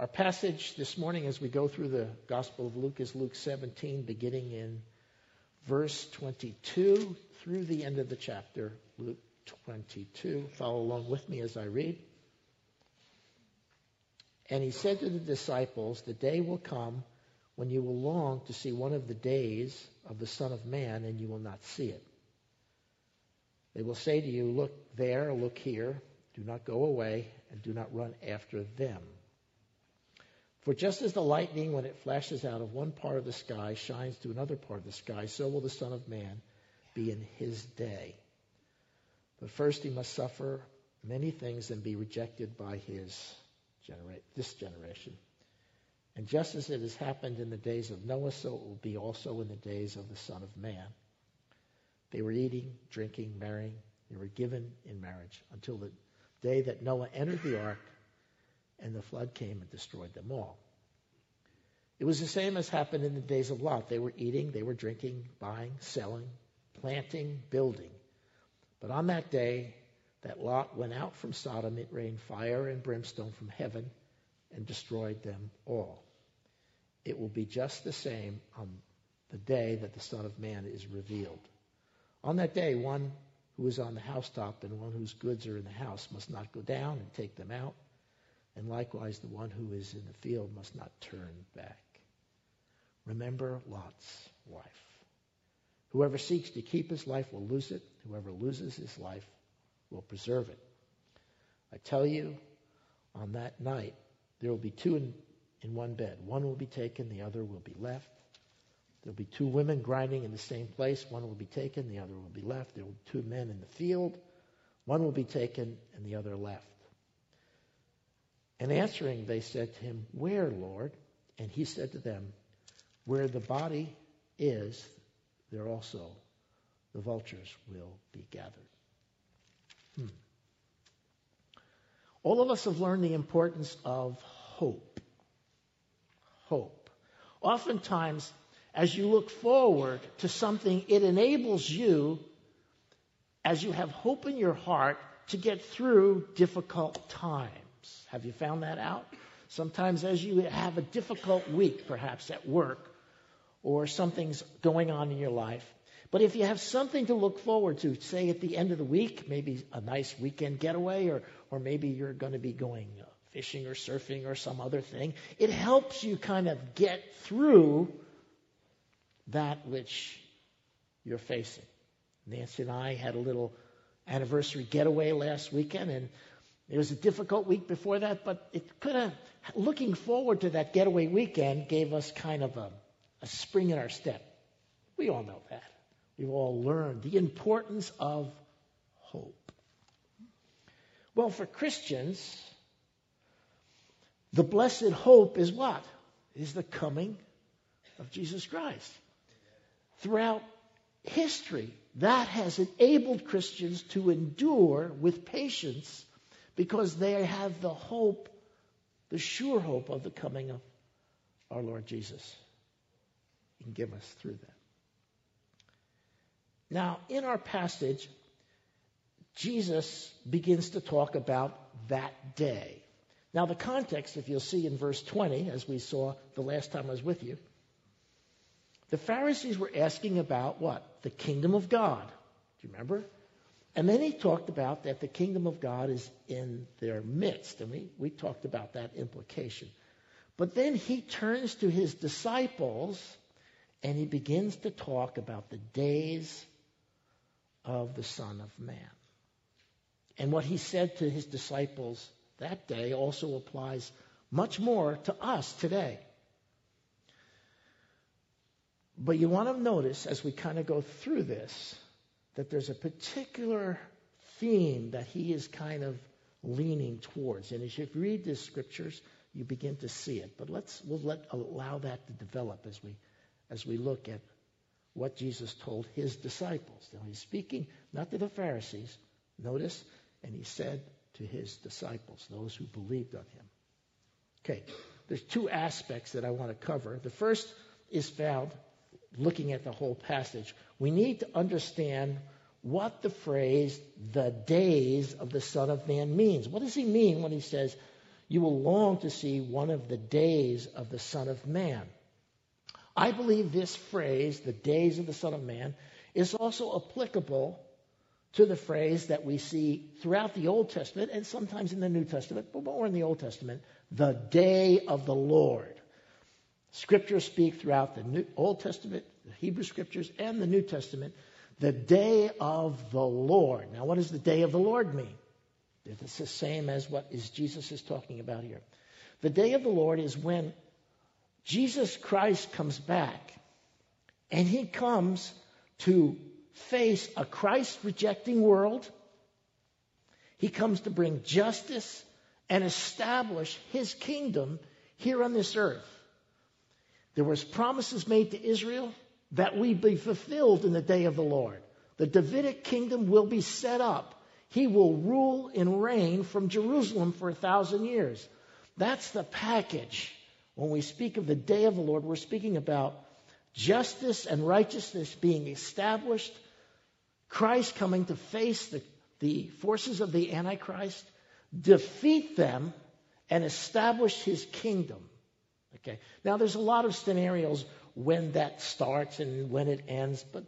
Our passage this morning as we go through the Gospel of Luke is Luke 17, beginning in verse 22 through the end of the chapter, Luke 22. Follow along with me as I read. And he said to the disciples, The day will come when you will long to see one of the days of the Son of Man, and you will not see it. They will say to you, Look there, look here. Do not go away, and do not run after them. For just as the lightning, when it flashes out of one part of the sky, shines to another part of the sky, so will the Son of Man be in his day. But first he must suffer many things and be rejected by his genera- this generation. And just as it has happened in the days of Noah, so it will be also in the days of the Son of Man. They were eating, drinking, marrying. They were given in marriage until the day that Noah entered the ark and the flood came and destroyed them all. It was the same as happened in the days of Lot. They were eating, they were drinking, buying, selling, planting, building. But on that day that Lot went out from Sodom, it rained fire and brimstone from heaven and destroyed them all. It will be just the same on the day that the Son of Man is revealed. On that day, one who is on the housetop and one whose goods are in the house must not go down and take them out, and likewise the one who is in the field must not turn back. Remember Lot's wife. Whoever seeks to keep his life will lose it. Whoever loses his life will preserve it. I tell you, on that night, there will be two in, in one bed. One will be taken, the other will be left. There'll be two women grinding in the same place. One will be taken, the other will be left. There will be two men in the field. One will be taken, and the other left. And answering, they said to him, Where, Lord? And he said to them, Where the body is, there also the vultures will be gathered. Hmm. All of us have learned the importance of hope. Hope. Oftentimes, as you look forward to something, it enables you, as you have hope in your heart, to get through difficult times. Have you found that out? Sometimes, as you have a difficult week, perhaps at work, or something's going on in your life, but if you have something to look forward to, say at the end of the week, maybe a nice weekend getaway, or, or maybe you're going to be going uh, fishing or surfing or some other thing, it helps you kind of get through that which you're facing. Nancy and I had a little anniversary getaway last weekend, and it was a difficult week before that, but it could have, looking forward to that getaway weekend gave us kind of a, a spring in our step. We all know that. We've all learned the importance of hope. Well, for Christians, the blessed hope is what? Is the coming of Jesus Christ. Throughout history, that has enabled Christians to endure with patience because they have the hope, the sure hope of the coming of our Lord Jesus. He can give us through that. Now, in our passage, Jesus begins to talk about that day. Now, the context, if you'll see in verse 20, as we saw the last time I was with you, the Pharisees were asking about what? The kingdom of God. Do you remember? And then he talked about that the kingdom of God is in their midst. And we, we talked about that implication. But then he turns to his disciples and he begins to talk about the days of the Son of Man. And what he said to his disciples that day also applies much more to us today. But you want to notice as we kind of go through this that there's a particular theme that he is kind of leaning towards. And as you read the scriptures, you begin to see it. But let's we'll let allow that to develop as we as we look at what Jesus told his disciples. Now he's speaking not to the Pharisees, notice, and he said to his disciples, those who believed on him. Okay, there's two aspects that I want to cover. The first is found looking at the whole passage. We need to understand what the phrase the days of the Son of Man means. What does he mean when he says, you will long to see one of the days of the Son of Man. I believe this phrase, the days of the Son of Man, is also applicable to the phrase that we see throughout the Old Testament and sometimes in the New Testament, but more in the Old Testament, the day of the Lord. Scriptures speak throughout the New, Old Testament, the Hebrew Scriptures, and the New Testament, the day of the Lord. Now, what does the day of the Lord mean? It's the same as what is Jesus is talking about here. The day of the Lord is when Jesus Christ comes back, and he comes to face a Christ rejecting world. He comes to bring justice and establish his kingdom here on this earth. There was promises made to Israel that we be fulfilled in the day of the Lord. The Davidic kingdom will be set up. He will rule and reign from Jerusalem for a thousand years. That's the package. When we speak of the day of the Lord, we're speaking about justice and righteousness being established, Christ coming to face the, the forces of the Antichrist, defeat them, and establish his kingdom. Okay. Now, there's a lot of scenarios when that starts and when it ends, but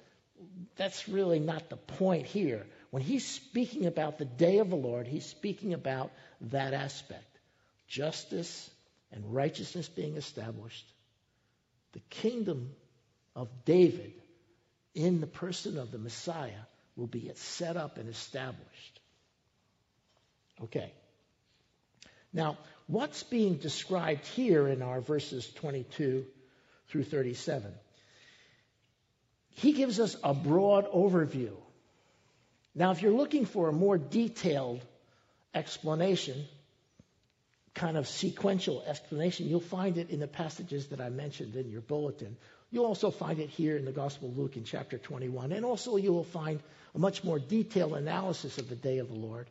that's really not the point here. When he's speaking about the day of the Lord, he's speaking about that aspect justice and righteousness being established, the kingdom of David in the person of the Messiah will be set up and established. Okay. Now, what's being described here in our verses 22 through 37? He gives us a broad overview. Now, if you're looking for a more detailed explanation, kind of sequential explanation, you'll find it in the passages that I mentioned in your bulletin. You'll also find it here in the Gospel of Luke in chapter 21. And also, you will find a much more detailed analysis of the day of the Lord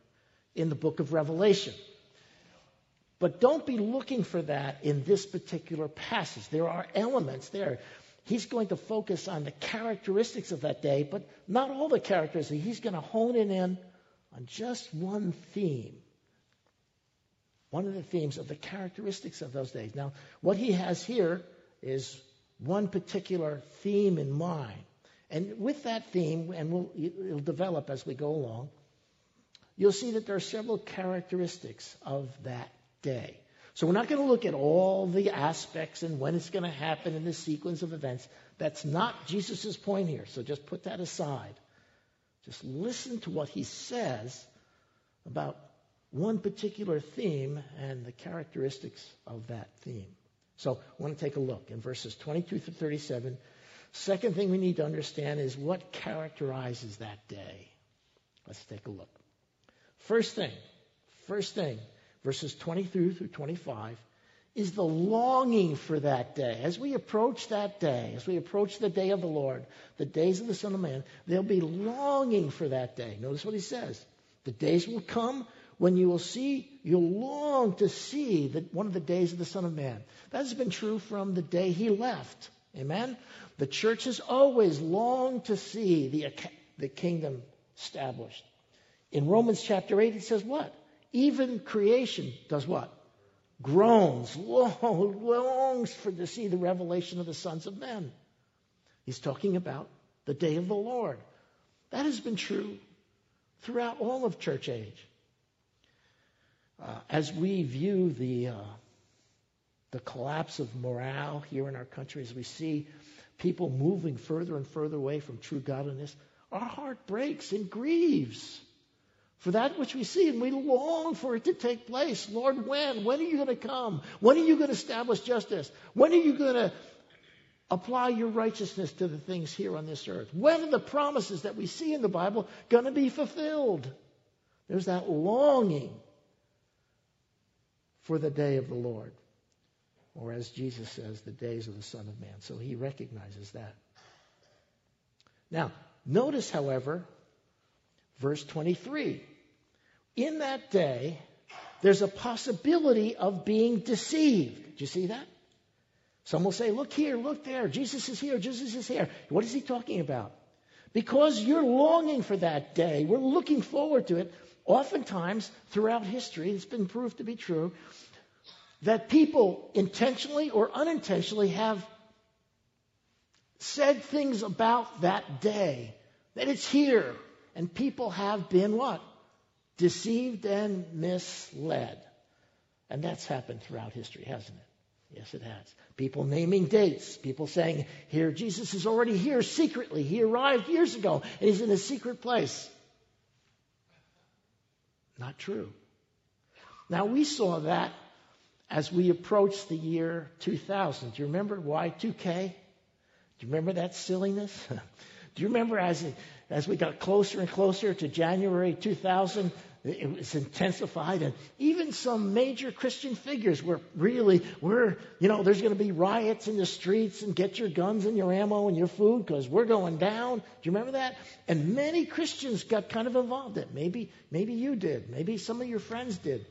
in the book of Revelation. But don't be looking for that in this particular passage. There are elements there. He's going to focus on the characteristics of that day, but not all the characteristics. He's going to hone it in on just one theme. One of the themes of the characteristics of those days. Now, what he has here is one particular theme in mind. And with that theme, and we'll, it'll develop as we go along, you'll see that there are several characteristics of that day. So we're not going to look at all the aspects and when it's going to happen in the sequence of events. That's not Jesus' point here. So just put that aside. Just listen to what he says about one particular theme and the characteristics of that theme. So I want to take a look in verses 22 through 37. Second thing we need to understand is what characterizes that day. Let's take a look. First thing, first thing, verses 23 through 25, is the longing for that day. As we approach that day, as we approach the day of the Lord, the days of the Son of Man, there'll be longing for that day. Notice what he says. The days will come when you will see, you'll long to see that one of the days of the Son of Man. That has been true from the day he left. Amen? The church has always longed to see the, the kingdom established. In Romans chapter 8, it says what? Even creation does what? Groans, longs for to see the revelation of the sons of men. He's talking about the day of the Lord. That has been true throughout all of church age. Uh, as we view the uh, the collapse of morale here in our country, as we see people moving further and further away from true godliness, our heart breaks and grieves for that which we see, and we long for it to take place. Lord, when? When are you going to come? When are you going to establish justice? When are you going to apply your righteousness to the things here on this earth? When are the promises that we see in the Bible going to be fulfilled? There's that longing for the day of the Lord. Or as Jesus says, the days of the Son of Man. So he recognizes that. Now, notice, however, verse 23. In that day, there's a possibility of being deceived. Do you see that? Some will say, look here, look there, Jesus is here, Jesus is here. What is he talking about? Because you're longing for that day, we're looking forward to it. Oftentimes, throughout history, it's been proved to be true, that people intentionally or unintentionally have said things about that day, that it's here, and people have been what? Deceived and misled. And that's happened throughout history, hasn't it? Yes, it has. People naming dates, people saying, here, Jesus is already here secretly. He arrived years ago, and he's in a secret place. Not true. Now, we saw that as we approached the year 2000. Do you remember Y2K? Do you remember that silliness? Do you remember as, as we got closer and closer to January 2000, it was intensified, and even some major Christian figures were really, we're, you know, there's going to be riots in the streets, and get your guns and your ammo and your food because we're going down. Do you remember that? And many Christians got kind of involved in it. Maybe, maybe you did. Maybe some of your friends did.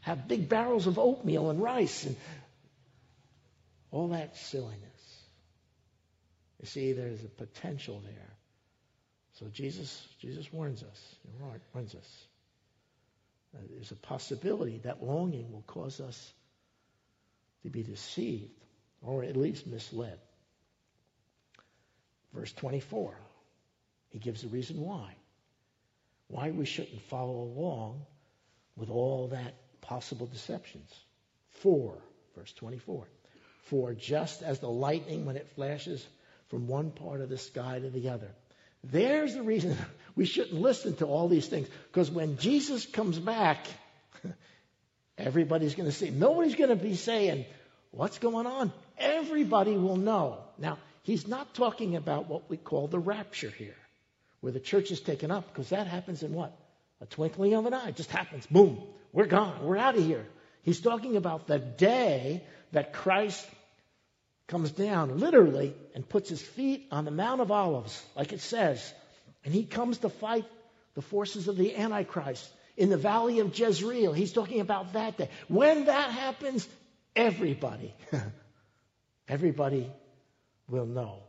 Have big barrels of oatmeal and rice and all that silliness. You see, there's a potential there. So Jesus, Jesus warns us. Warns us. Uh, there's a possibility that longing will cause us to be deceived or at least misled. Verse 24, he gives the reason why. Why we shouldn't follow along with all that possible deceptions. For, verse 24, for just as the lightning when it flashes from one part of the sky to the other. There's the reason we shouldn't listen to all these things. Because when Jesus comes back, everybody's going to see. Nobody's going to be saying, What's going on? Everybody will know. Now, he's not talking about what we call the rapture here, where the church is taken up, because that happens in what? A twinkling of an eye. It just happens. Boom. We're gone. We're out of here. He's talking about the day that Christ comes down literally and puts his feet on the Mount of Olives, like it says, and he comes to fight the forces of the Antichrist in the valley of Jezreel. He's talking about that day. When that happens, everybody, everybody will know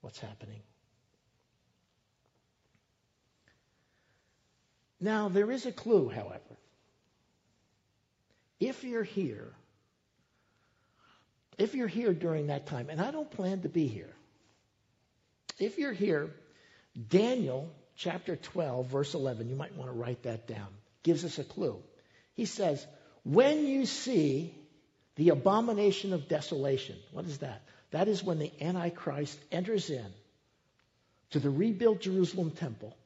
what's happening. Now, there is a clue, however. If you're here if you're here during that time, and I don't plan to be here, if you're here, Daniel chapter 12, verse 11, you might want to write that down, gives us a clue. He says, When you see the abomination of desolation, what is that? That is when the Antichrist enters in to the rebuilt Jerusalem temple,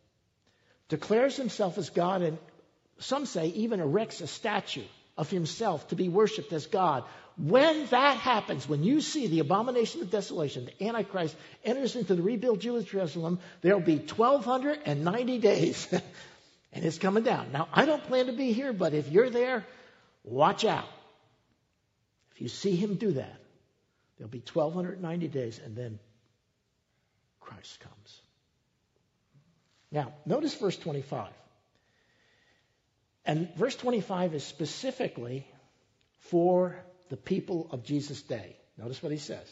declares himself as God, and some say even erects a statue of himself to be worshiped as God, when that happens, when you see the abomination of desolation, the Antichrist enters into the rebuilt Jewish Jerusalem, there'll be 1,290 days. and it's coming down. Now, I don't plan to be here, but if you're there, watch out. If you see him do that, there'll be 1,290 days, and then Christ comes. Now, notice verse 25. And verse 25 is specifically for the people of Jesus' day. Notice what he says.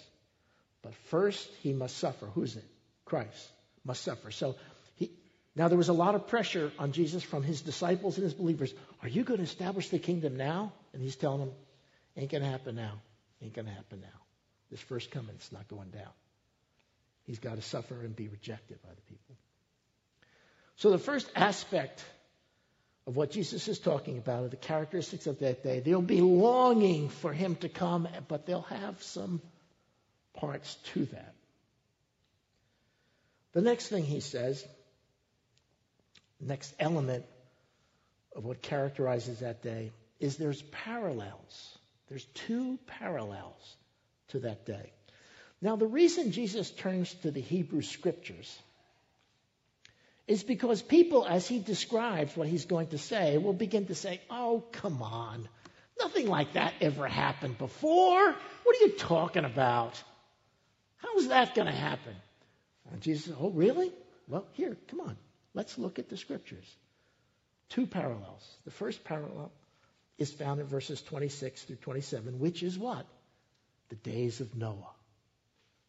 But first he must suffer. Who's it? Christ must suffer. So he, now there was a lot of pressure on Jesus from his disciples and his believers. Are you going to establish the kingdom now? And he's telling them, ain't going to happen now. Ain't going to happen now. This first coming, it's not going down. He's got to suffer and be rejected by the people. So the first aspect of what Jesus is talking about, of the characteristics of that day. They'll be longing for him to come, but they'll have some parts to that. The next thing he says, next element of what characterizes that day, is there's parallels. There's two parallels to that day. Now, the reason Jesus turns to the Hebrew scriptures is because people, as he describes what he's going to say, will begin to say, Oh, come on. Nothing like that ever happened before. What are you talking about? How is that going to happen? And Jesus said, Oh, really? Well, here, come on. Let's look at the scriptures. Two parallels. The first parallel is found in verses 26 through 27, which is what? The days of Noah.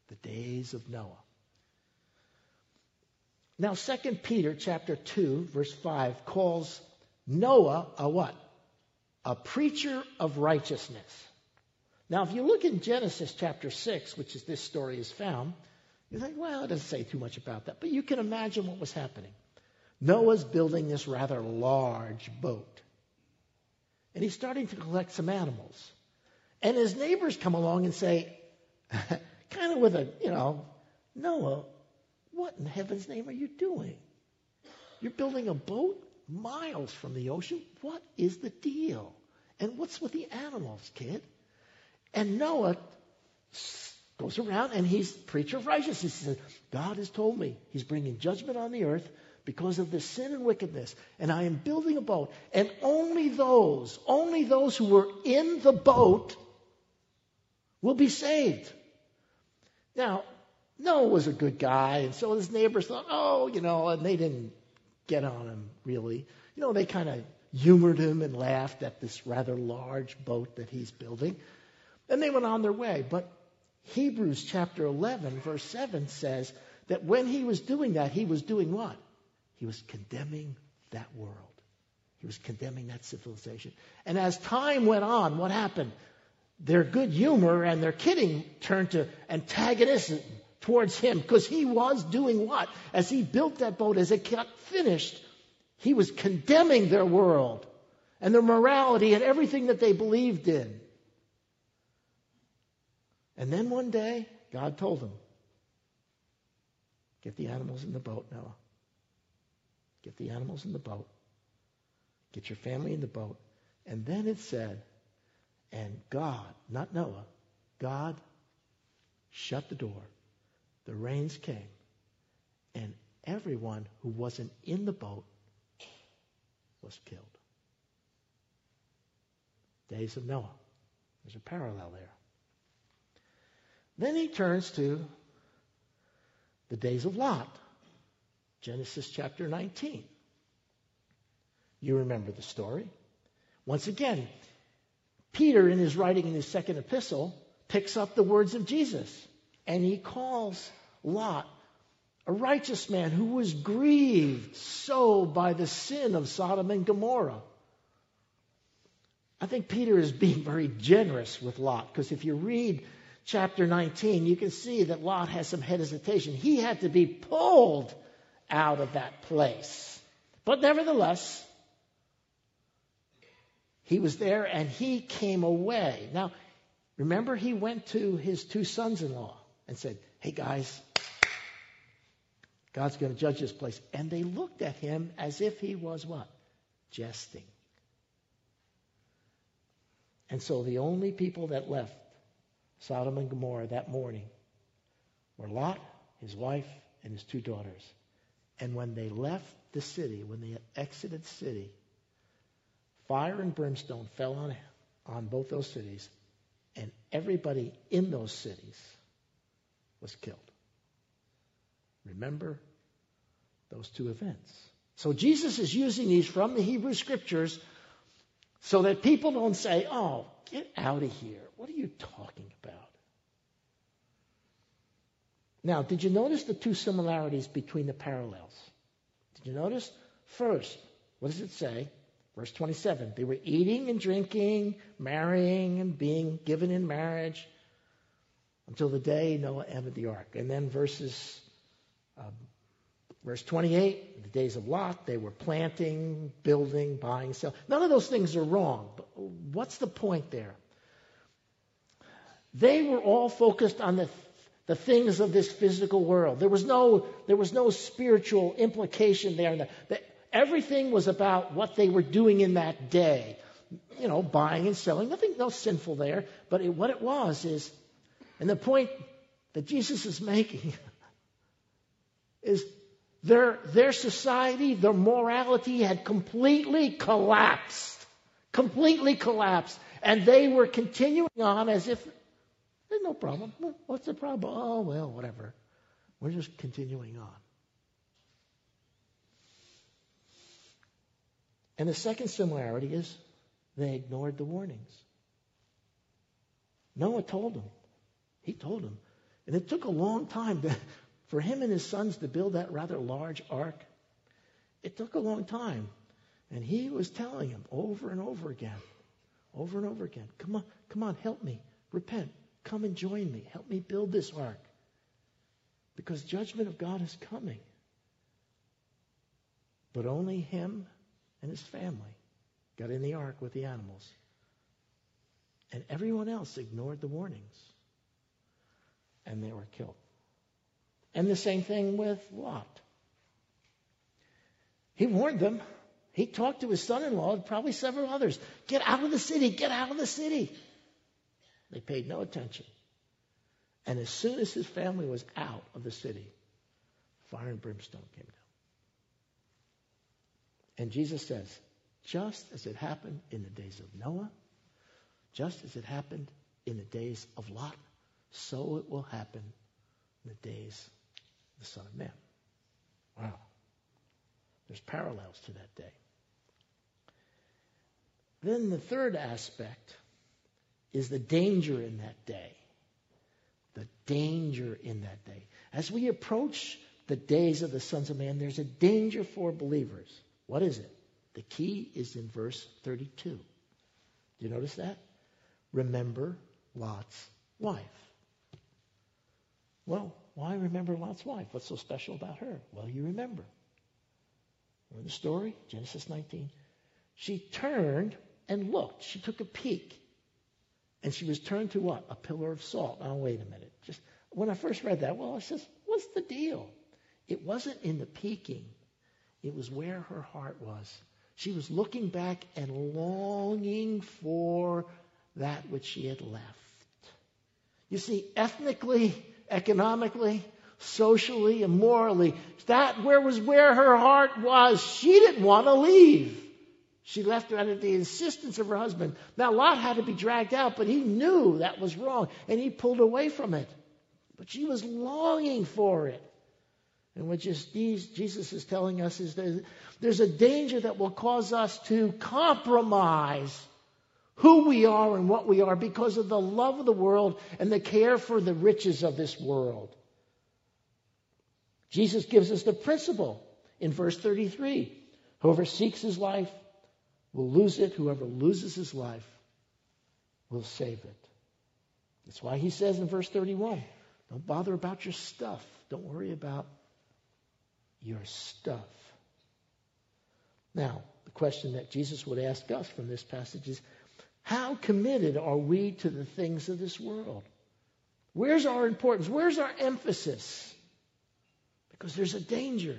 The days of Noah. Now, 2 Peter chapter 2, verse 5 calls Noah a what? a preacher of righteousness. Now, if you look in Genesis chapter 6, which is this story is found, you think, well, it doesn't say too much about that. But you can imagine what was happening. Noah's building this rather large boat. And he's starting to collect some animals. And his neighbors come along and say, kind of with a, you know, Noah, what in heaven's name are you doing? You're building a boat miles from the ocean. What is the deal? And what's with the animals, kid? And Noah goes around and he's preacher of righteousness. He says, God has told me he's bringing judgment on the earth because of the sin and wickedness. And I am building a boat. And only those, only those who were in the boat will be saved. Now, Noah was a good guy, and so his neighbors thought, oh, you know, and they didn't get on him really. You know, they kind of humored him and laughed at this rather large boat that he's building. And they went on their way. But Hebrews chapter 11, verse 7 says that when he was doing that, he was doing what? He was condemning that world. He was condemning that civilization. And as time went on, what happened? Their good humor and their kidding turned to antagonism towards him because he was doing what? As he built that boat, as it got finished, he was condemning their world and their morality and everything that they believed in. And then one day, God told him, Get the animals in the boat, Noah. Get the animals in the boat. Get your family in the boat. And then it said, and God, not Noah, God shut the door. The rains came. And everyone who wasn't in the boat was killed. Days of Noah. There's a parallel there. Then he turns to the days of Lot. Genesis chapter 19. You remember the story. Once again, Peter, in his writing in his second epistle, picks up the words of Jesus and he calls Lot a righteous man who was grieved so by the sin of Sodom and Gomorrah. I think Peter is being very generous with Lot because if you read chapter 19, you can see that Lot has some hesitation. He had to be pulled out of that place. But nevertheless, he was there and he came away. Now, remember, he went to his two sons in law and said, Hey guys, God's going to judge this place. And they looked at him as if he was what? Jesting. And so the only people that left Sodom and Gomorrah that morning were Lot, his wife, and his two daughters. And when they left the city, when they exited the city, fire and brimstone fell on, on both those cities, and everybody in those cities was killed. Remember those two events. So Jesus is using these from the Hebrew scriptures so that people don't say, oh, get out of here. What are you talking about? Now, did you notice the two similarities between the parallels? Did you notice? First, what does it say? Verse 27 they were eating and drinking, marrying and being given in marriage until the day Noah entered the ark. And then verses, um, verse 28, the days of Lot, they were planting, building, buying, selling. None of those things are wrong. But what's the point there? They were all focused on the the things of this physical world. There was no, there was no spiritual implication there. The, the, everything was about what they were doing in that day. You know, buying and selling. Nothing, no sinful there. But it, what it was is, and the point that Jesus is making is their, their society, their morality had completely collapsed. Completely collapsed. And they were continuing on as if there's no problem. What's the problem? Oh, well, whatever. We're just continuing on. And the second similarity is they ignored the warnings. Noah told them. He told him. And it took a long time to, for him and his sons to build that rather large ark. It took a long time. And he was telling him over and over again over and over again. Come on, come on, help me. Repent. Come and join me. Help me build this ark. Because judgment of God is coming. But only him and his family got in the ark with the animals. And everyone else ignored the warnings. And they were killed. And the same thing with Lot. He warned them. He talked to his son in law and probably several others. Get out of the city, get out of the city. They paid no attention. And as soon as his family was out of the city, fire and brimstone came down. And Jesus says, just as it happened in the days of Noah, just as it happened in the days of Lot, so it will happen in the days of the Son of Man. Wow. There's parallels to that day. Then the third aspect is the danger in that day. The danger in that day. As we approach the days of the sons of man, there's a danger for believers. What is it? The key is in verse 32. Do you notice that? Remember Lot's wife. Well, why remember Lot's wife? What's so special about her? Well, you remember. Remember the story? Genesis 19. She turned and looked. She took a peek. And she was turned to what? A pillar of salt. Now, wait a minute. Just when I first read that, well, I says, what's the deal? It wasn't in the peeking. It was where her heart was. She was looking back and longing for that which she had left. You see, ethnically, economically, socially, and morally, that where was where her heart was. She didn't want to leave. She left at the insistence of her husband. Now, Lot had to be dragged out, but he knew that was wrong, and he pulled away from it. But she was longing for it. And what Jesus is telling us is that there's a danger that will cause us to compromise who we are and what we are because of the love of the world and the care for the riches of this world. Jesus gives us the principle in verse 33 whoever seeks his life will lose it. Whoever loses his life will save it. That's why he says in verse 31 don't bother about your stuff. Don't worry about your stuff. Now, the question that Jesus would ask us from this passage is how committed are we to the things of this world? Where's our importance? Where's our emphasis? Because there's a danger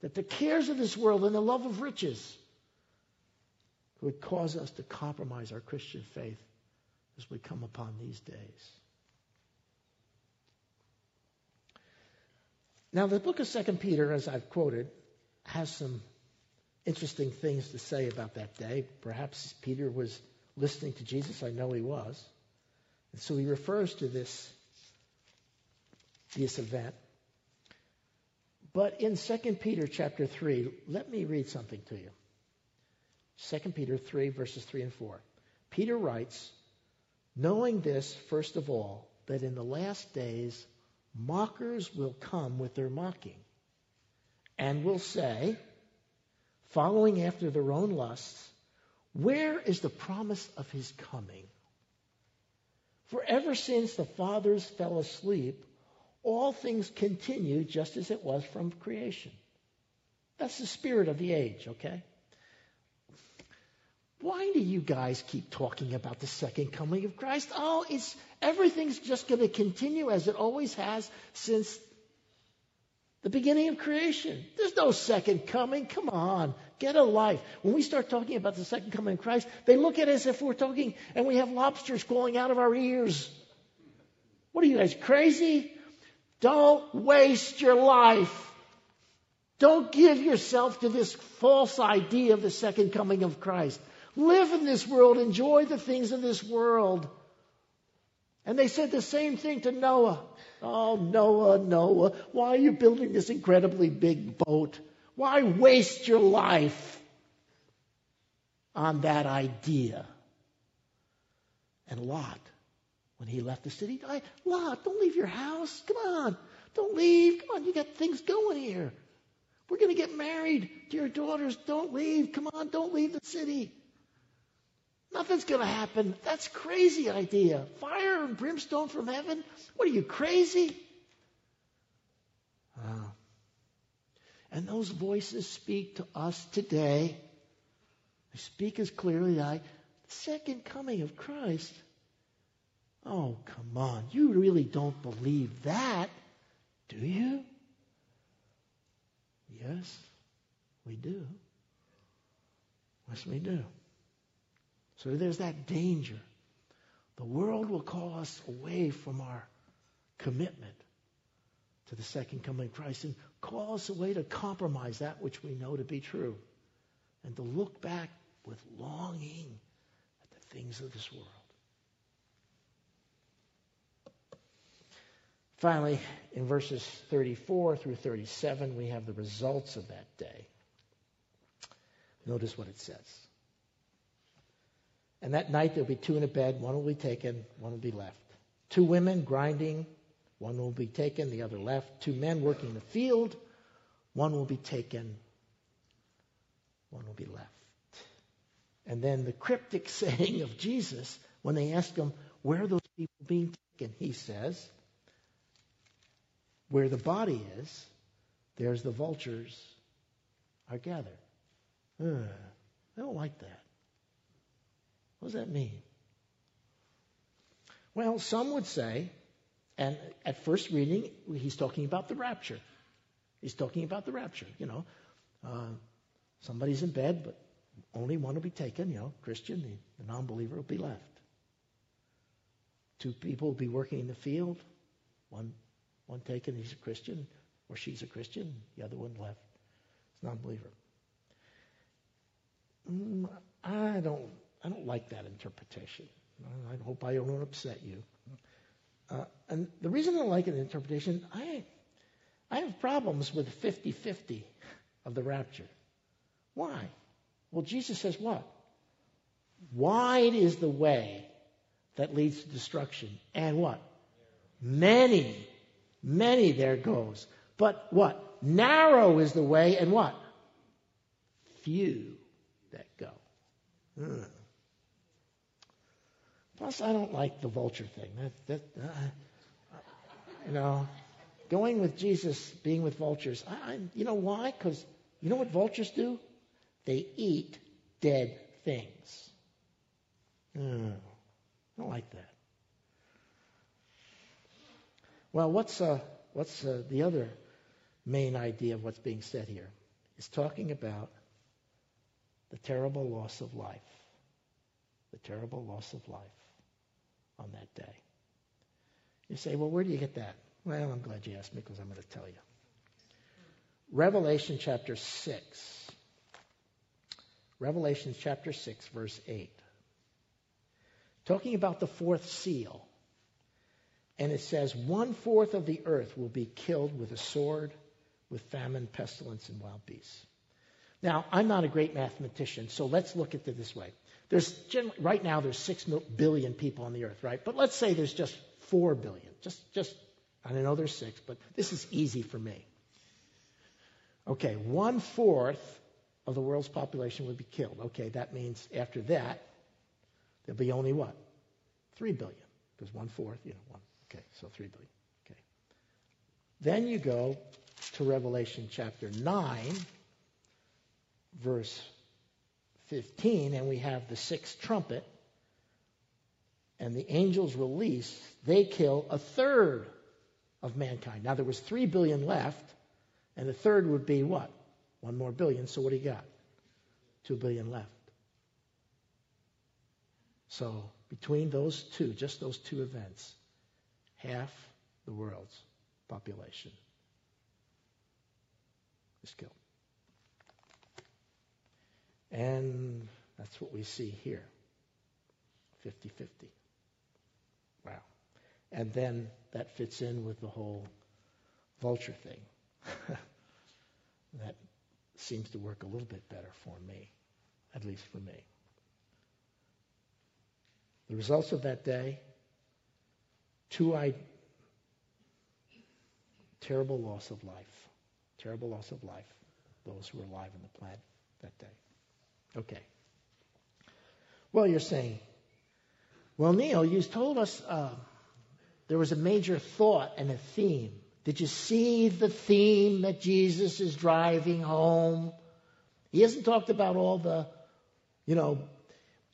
that the cares of this world and the love of riches would cause us to compromise our Christian faith as we come upon these days. Now, the book of Second Peter, as I've quoted, has some interesting things to say about that day. Perhaps Peter was listening to Jesus. I know he was. And so he refers to this, this event. But in 2 Peter chapter 3, let me read something to you. 2 Peter 3, verses 3 and 4. Peter writes, Knowing this, first of all, that in the last days mockers will come with their mocking, and will say, following after their own lusts, Where is the promise of his coming? For ever since the fathers fell asleep, all things continue just as it was from creation. That's the spirit of the age, okay? why do you guys keep talking about the second coming of Christ? Oh, it's everything's just going to continue as it always has since the beginning of creation. There's no second coming. Come on, get a life. When we start talking about the second coming of Christ, they look at us as if we're talking and we have lobsters crawling out of our ears. What are you guys crazy? Don't waste your life. Don't give yourself to this false idea of the second coming of Christ. Live in this world, enjoy the things of this world. And they said the same thing to Noah. Oh, Noah, Noah, why are you building this incredibly big boat? Why waste your life on that idea? And Lot, when he left the city. Lot, don't leave your house. Come on. Don't leave. Come on, you got things going here. We're going to get married to your daughters. Don't leave. Come on, don't leave the city. Nothing's going to happen. That's crazy idea. Fire and brimstone from heaven? What are you, crazy? And those voices speak to us today. They speak as clearly as I. the second coming of Christ. Oh, come on. You really don't believe that, do you? Yes, we do. Yes, we do. So there's that danger. The world will call us away from our commitment to the second coming of Christ and call us away to compromise that which we know to be true and to look back with longing at the things of this world. Finally, in verses 34 through 37, we have the results of that day. Notice what it says. And that night there'll be two in a bed, one will be taken, one will be left. Two women grinding, one will be taken, the other left. Two men working in the field, one will be taken, one will be left. And then the cryptic saying of Jesus, when they ask him, where are those people being taken? He says, where the body is, there's the vultures are gathered. Uh, I don't like that. What does that mean? Well, some would say, and at first reading, he's talking about the rapture. He's talking about the rapture. You know, uh, somebody's in bed, but only one will be taken. You know, Christian, the, the non-believer will be left. Two people will be working in the field. One, one taken, he's a Christian, or she's a Christian. The other one left. It's a non-believer. Mm, I don't I don't like that interpretation. I hope I don't upset you. Uh, and the reason I like an interpretation, I, I have problems with 50 50 of the rapture. Why? Well, Jesus says what? Wide is the way that leads to destruction. And what? Many, many there goes. But what? Narrow is the way, and what? Few that go. Plus, I don't like the vulture thing. That, that, uh, you know, going with Jesus, being with vultures. I, I, you know why? Because you know what vultures do? They eat dead things. Mm, I don't like that. Well, what's uh, what's uh, the other main idea of what's being said here? It's talking about the terrible loss of life. The terrible loss of life on that day. You say, well, where do you get that? Well, I'm glad you asked me because I'm going to tell you. Revelation chapter 6. Revelation chapter 6, verse 8. Talking about the fourth seal. And it says, one fourth of the earth will be killed with a sword, with famine, pestilence, and wild beasts. Now, I'm not a great mathematician, so let's look at it this way. There's right now there's six billion people on the earth, right? But let's say there's just four billion. Just, just I know there's six, but this is easy for me. Okay, one fourth of the world's population would be killed. Okay, that means after that there'll be only what? Three billion, because one fourth, you know, one. Okay, so three billion. Okay. Then you go to Revelation chapter nine, verse 15, and we have the sixth trumpet, and the angels release, they kill a third of mankind. Now there was three billion left, and the third would be what? One more billion. So what do you got? Two billion left. So between those two, just those two events, half the world's population is killed. And that's what we see here 50 50. Wow. And then that fits in with the whole vulture thing. that seems to work a little bit better for me, at least for me. The results of that day two I, terrible loss of life. Terrible loss of life. Those who were alive on the planet that day. Okay. Well, you're saying, well, Neil, you told us uh, there was a major thought and a theme. Did you see the theme that Jesus is driving home? He hasn't talked about all the, you know,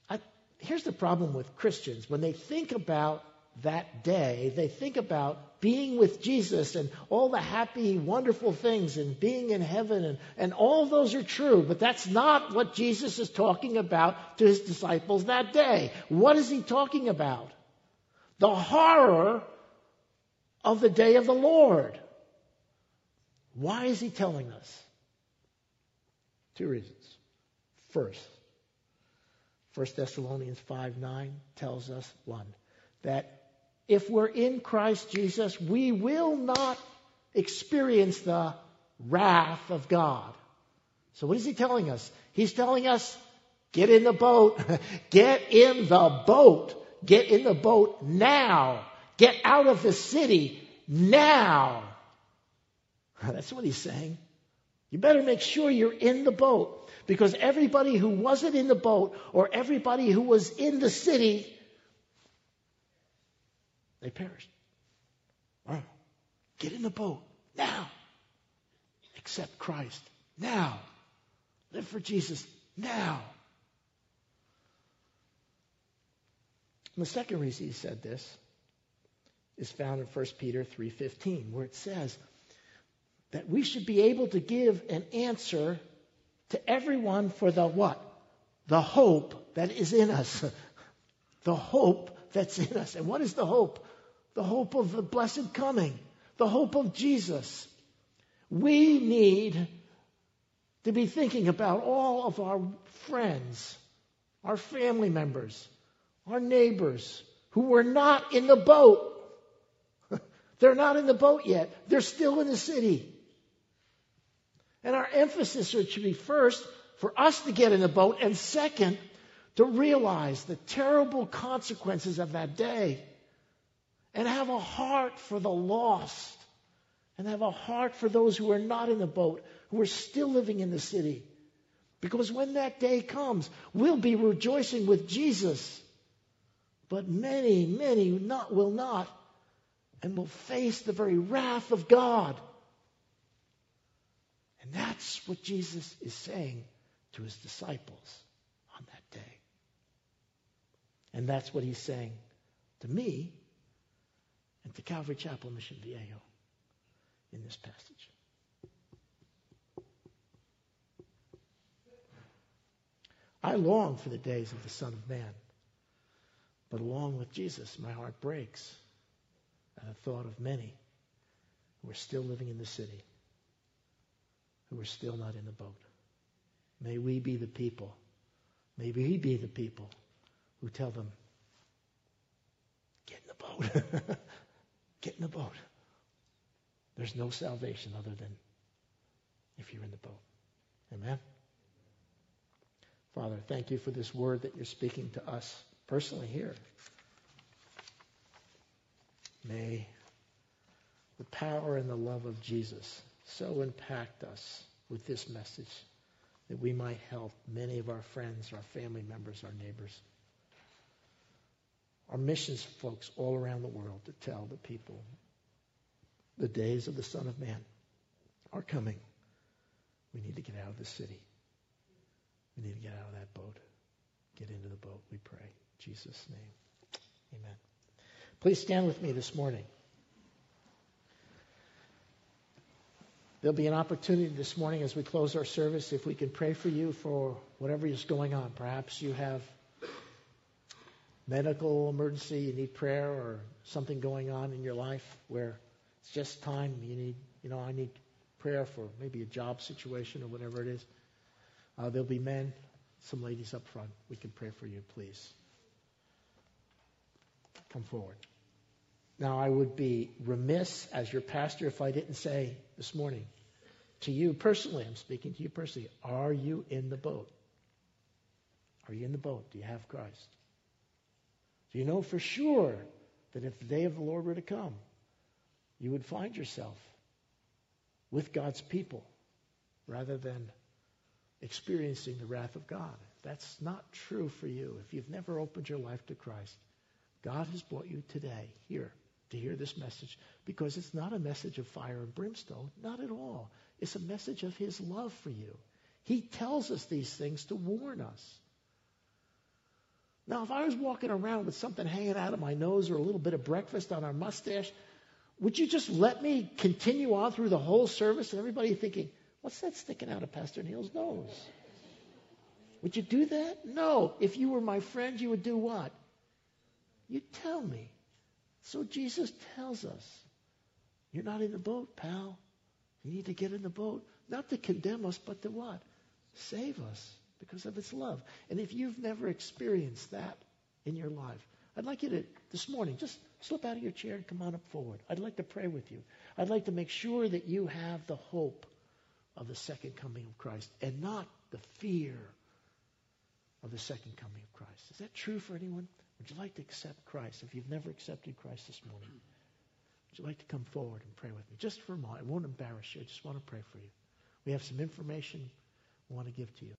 I, here's the problem with Christians. When they think about that day, they think about being with Jesus and all the happy, wonderful things and being in heaven, and, and all those are true, but that's not what Jesus is talking about to his disciples that day. What is he talking about? The horror of the day of the Lord. Why is he telling us? Two reasons. First, 1 Thessalonians 5 9 tells us, one, that if we're in Christ Jesus, we will not experience the wrath of God. So, what is he telling us? He's telling us get in the boat, get in the boat, get in the boat now, get out of the city now. That's what he's saying. You better make sure you're in the boat because everybody who wasn't in the boat or everybody who was in the city they perished. Get in the boat now. Accept Christ now. Live for Jesus now. And the second reason he said this is found in 1 Peter 3:15 where it says that we should be able to give an answer to everyone for the what? The hope that is in us. the hope that's in us. And what is the hope? The hope of the blessed coming, the hope of Jesus. We need to be thinking about all of our friends, our family members, our neighbors who were not in the boat. They're not in the boat yet. They're still in the city. And our emphasis should be first for us to get in the boat, and second, to realize the terrible consequences of that day and have a heart for the lost and have a heart for those who are not in the boat, who are still living in the city. Because when that day comes, we'll be rejoicing with Jesus. But many, many not, will not and will face the very wrath of God. And that's what Jesus is saying to his disciples on that day. And that's what he's saying to me and to Calvary Chapel Mission Viejo in this passage. I long for the days of the Son of Man. But along with Jesus, my heart breaks at the thought of many who are still living in the city, who are still not in the boat. May we be the people, may we be the people who tell them, get in the boat. Get in the boat. There's no salvation other than if you're in the boat. Amen? Father, thank you for this word that you're speaking to us personally here. May the power and the love of Jesus so impact us with this message that we might help many of our friends, our family members, our neighbors our missions folks all around the world to tell the people the days of the Son of Man are coming. We need to get out of the city. We need to get out of that boat. Get into the boat, we pray. In Jesus' name. Amen. Please stand with me this morning. There'll be an opportunity this morning as we close our service if we can pray for you for whatever is going on. Perhaps you have medical emergency, you need prayer, or something going on in your life where it's just time, you need, you know, I need prayer for maybe a job situation or whatever it is. Uh, there'll be men, some ladies up front. We can pray for you, please. Come forward. Now, I would be remiss as your pastor if I didn't say this morning to you personally, I'm speaking to you personally, are you in the boat? Are you in the boat? Do you have Christ? Do you know for sure that if the day of the Lord were to come, you would find yourself with God's people rather than experiencing the wrath of God? that's not true for you, if you've never opened your life to Christ, God has brought you today here to hear this message because it's not a message of fire and brimstone. Not at all. It's a message of His love for you. He tells us these things to warn us. Now, if I was walking around with something hanging out of my nose or a little bit of breakfast on our mustache, would you just let me continue on through the whole service and everybody thinking, what's that sticking out of Pastor Neil's nose? Would you do that? No. If you were my friend, you would do what? You'd tell me. So Jesus tells us, you're not in the boat, pal. You need to get in the boat, not to condemn us, but to what? Save us because of its love. And if you've never experienced that in your life, I'd like you to, this morning, just slip out of your chair and come on up forward. I'd like to pray with you. I'd like to make sure that you have the hope of the second coming of Christ and not the fear of the second coming of Christ. Is that true for anyone? Would you like to accept Christ? If you've never accepted Christ this morning, would you like to come forward and pray with me? Just for a moment. I won't embarrass you. I just want to pray for you. We have some information we want to give to you.